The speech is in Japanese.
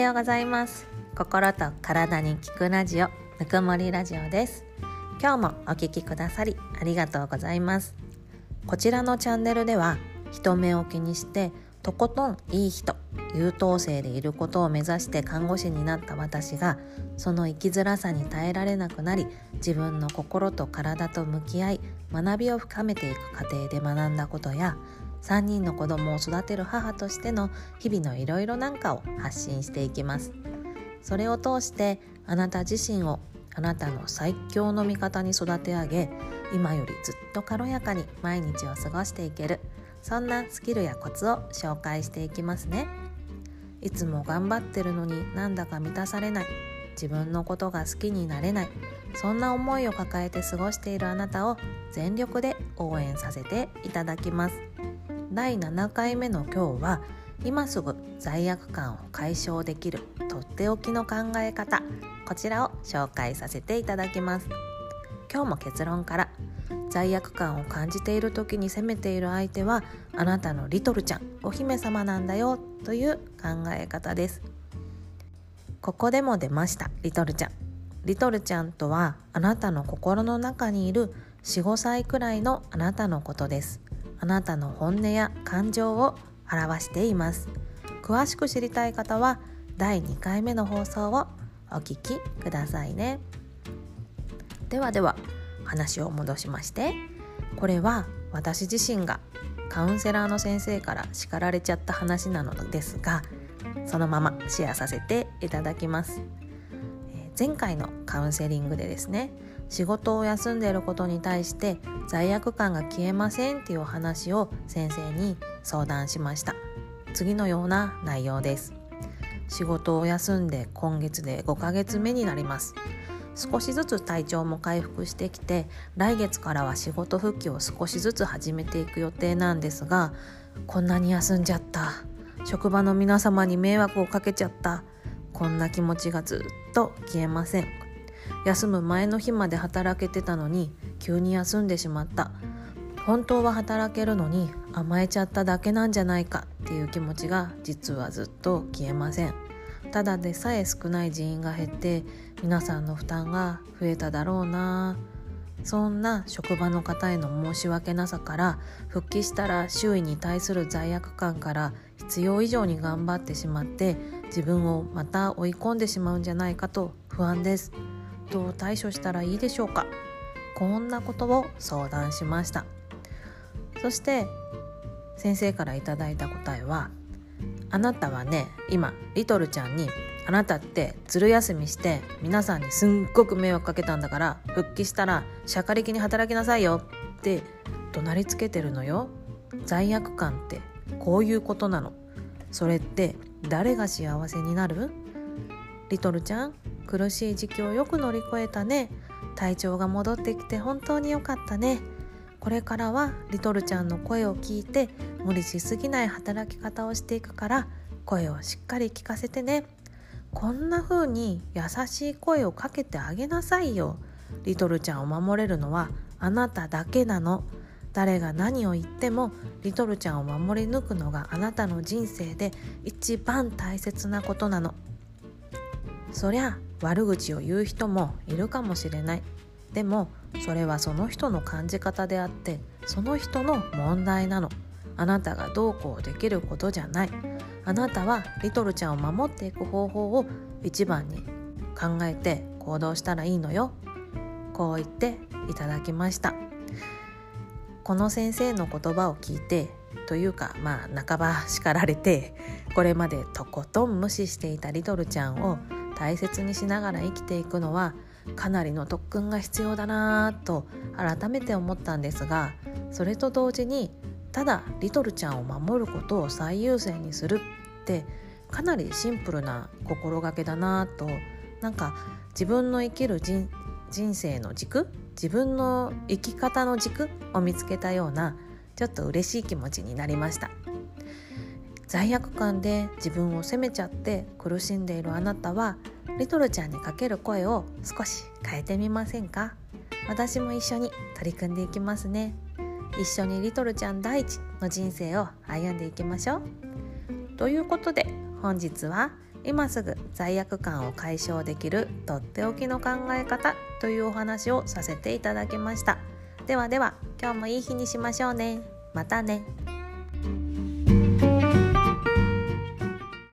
ようございます。心と体に効くラジオぬくもりラジオです。今日もお聞きくださりありがとうございます。こちらのチャンネルでは人目を気にしてとことんいい人優等生でいることを目指して看護師になった私がその生きづらさに耐えられなくなり自分の心と体と向き合い学びを深めていく過程で学んだことや3人の子供を育てる母としての日々のいろいろなんかを発信していきます。それを通してあなた自身をあなたの最強の味方に育て上げ今よりずっと軽やかに毎日を過ごしていけるそんなスキルやコツを紹介していきますね。いつも頑張ってるのになんだか満たされない自分のことが好きになれないそんな思いを抱えて過ごしているあなたを全力で応援させていただきます。第7回目の今日は今すぐ罪悪感を解消できるとっておきの考え方こちらを紹介させていただきます。今日も結論から罪悪感を感じている時に責めている相手はあなたのリトルちゃんお姫様なんだよという考え方です。ここでも出ましたリトルちゃん。リトルちゃんとはあなたの心の中にいる45歳くらいのあなたのことです。あなたの本音や感情を表しています。詳しく知りたい方は第2回目の放送をお聞きくださいね。ではでは話を戻しまして。これは私自身がカウンセラーの先生から叱られちゃった話なのですがそのままシェアさせていただきます。前回のカウンセリングでですね仕事を休んでいることに対して罪悪感が消えませんっていうお話を先生に相談しました。次のような内容です。仕事を休んで今月で5ヶ月目になります。少しずつ体調も回復してきて来月からは仕事復帰を少しずつ始めていく予定なんですがこんなに休んじゃった。職場の皆様に迷惑をかけちゃった。こんな気持ちがずっと消えません。休む前の日まで働けてたのに急に休んでしまった。本当は働けるのに甘えちゃっただけなんじゃないかっていう気持ちが実はずっと消えません。ただでさえ少ない人員が減って皆さんの負担が増えただろうな。そんな職場の方への申し訳なさから復帰したら周囲に対する罪悪感から必要以上に頑張ってしまって自分をまた追い込んでしまうんじゃないかと不安です。どう対処したらいいでしょうか？こんなことを相談しました。そして先生からいただいた答えはあなたはね今リトルちゃんにあなたってずる休みして皆さんにすんごく迷惑かけたんだから復帰したらしゃかりきに働きなさいよって怒鳴りつけてるのよ。罪悪感ってこういうことなの。それって誰が幸せになる？リトルちゃん？苦しい時期をよく乗り越えたね。体調が戻ってきて本当によかったね。これからはリトルちゃんの声を聞いて無理しすぎない働き方をしていくから声をしっかり聞かせてね。こんな風に優しい声をかけてあげなさいよ。リトルちゃんを守れるのはあなただけなの。誰が何を言ってもリトルちゃんを守り抜くのがあなたの人生で一番大切なことなの。そりゃ悪口を言う人もいるかもしれない。でもそれはその人の感じ方であってその人の問題なの。あなたがどうこうできることじゃない。あなたはリトルちゃんを守っていく方法を一番に考えて行動したらいいのよ。こう言っていただきました。この先生の言葉を聞いてというかまあ半ば叱られてこれまでとことん無視していたリトルちゃんを大切にしながら生きていくのはかなりの特訓が必要だなぁと改めて思ったんですがそれと同時にただリトルちゃんを守ることを最優先にするってかなりシンプルな心がけだなとなんか自分の生きる人生の軸自分の生き方の軸を見つけたようなちょっと嬉しい気持ちになりました。罪悪感で自分を責めちゃって苦しんでいるあなたはリトルちゃんにかける声を少し変えてみませんか？私も一緒に取り組んでいきますね。一緒にリトルちゃん第一の人生を歩んでいきましょう。ということで本日は今すぐ罪悪感を解消できるとっておきの考え方というお話をさせていただきました。ではでは今日もいい日にしましょうね。またね。